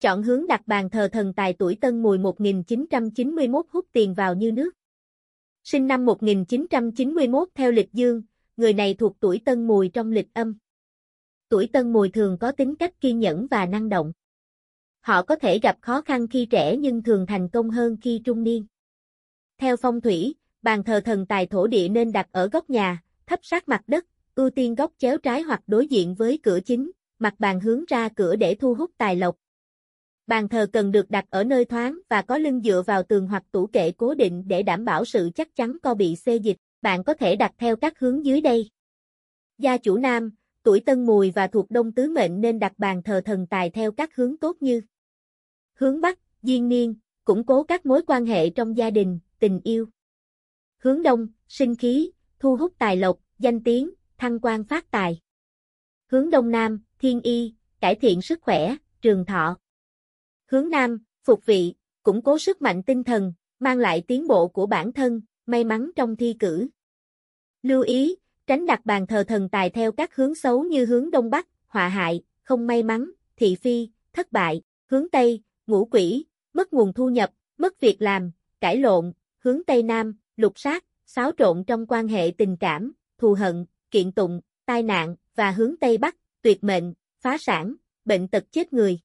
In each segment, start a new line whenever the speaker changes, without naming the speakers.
Chọn hướng đặt bàn thờ thần tài tuổi Tân Mùi 1991 hút tiền vào như nước. Sinh năm 1991 theo lịch dương, người này thuộc tuổi Tân Mùi trong lịch âm. Tuổi Tân Mùi thường có tính cách kiên nhẫn và năng động. Họ có thể gặp khó khăn khi trẻ nhưng thường thành công hơn khi trung niên. Theo phong thủy, bàn thờ thần tài thổ địa nên đặt ở góc nhà, thấp sát mặt đất, ưu tiên góc chéo trái hoặc đối diện với cửa chính, mặt bàn hướng ra cửa để thu hút tài lộc. Bàn thờ cần được đặt ở nơi thoáng và có lưng dựa vào tường hoặc tủ kệ cố định để đảm bảo sự chắc chắn co bị xê dịch. Bạn có thể đặt theo các hướng dưới đây. Gia chủ nam, tuổi tân mùi và thuộc đông tứ mệnh nên đặt bàn thờ thần tài theo các hướng tốt như Hướng Bắc, Diên Niên, củng cố các mối quan hệ trong gia đình, tình yêu. Hướng Đông, sinh khí, thu hút tài lộc, danh tiếng, thăng quan phát tài. Hướng Đông Nam, thiên y, cải thiện sức khỏe, trường thọ. Hướng Nam, phục vị, củng cố sức mạnh tinh thần, mang lại tiến bộ của bản thân, may mắn trong thi cử. Lưu ý, tránh đặt bàn thờ thần tài theo các hướng xấu như hướng Đông Bắc, họa hại, không may mắn, thị phi, thất bại, hướng Tây, ngũ quỷ, mất nguồn thu nhập, mất việc làm, cãi lộn, hướng Tây Nam, lục sát, xáo trộn trong quan hệ tình cảm, thù hận, kiện tụng, tai nạn, và hướng Tây Bắc, tuyệt mệnh, phá sản, bệnh tật chết người.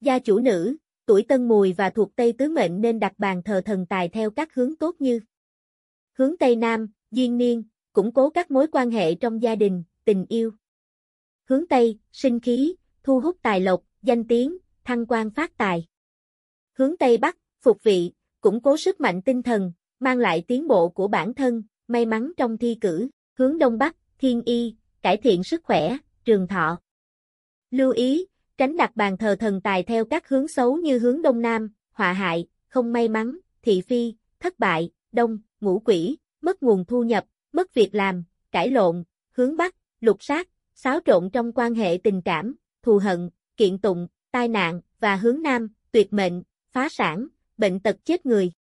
Gia chủ nữ, tuổi tân mùi và thuộc Tây tứ mệnh nên đặt bàn thờ thần tài theo các hướng tốt như Hướng Tây Nam, duyên niên, củng cố các mối quan hệ trong gia đình, tình yêu. Hướng Tây, sinh khí, thu hút tài lộc, danh tiếng, thăng quan phát tài. Hướng Tây Bắc, phục vị, củng cố sức mạnh tinh thần, mang lại tiến bộ của bản thân, may mắn trong thi cử. Hướng Đông Bắc, thiên y, cải thiện sức khỏe, trường thọ. Lưu ý, tránh đặt bàn thờ thần tài theo các hướng xấu như hướng Đông Nam, họa hại, không may mắn, thị phi, thất bại, đông, ngũ quỷ, mất nguồn thu nhập, mất việc làm, cãi lộn, hướng Bắc, lục sát, xáo trộn trong quan hệ tình cảm, thù hận, kiện tụng, tai nạn, và hướng Nam, tuyệt mệnh, phá sản, bệnh tật chết người.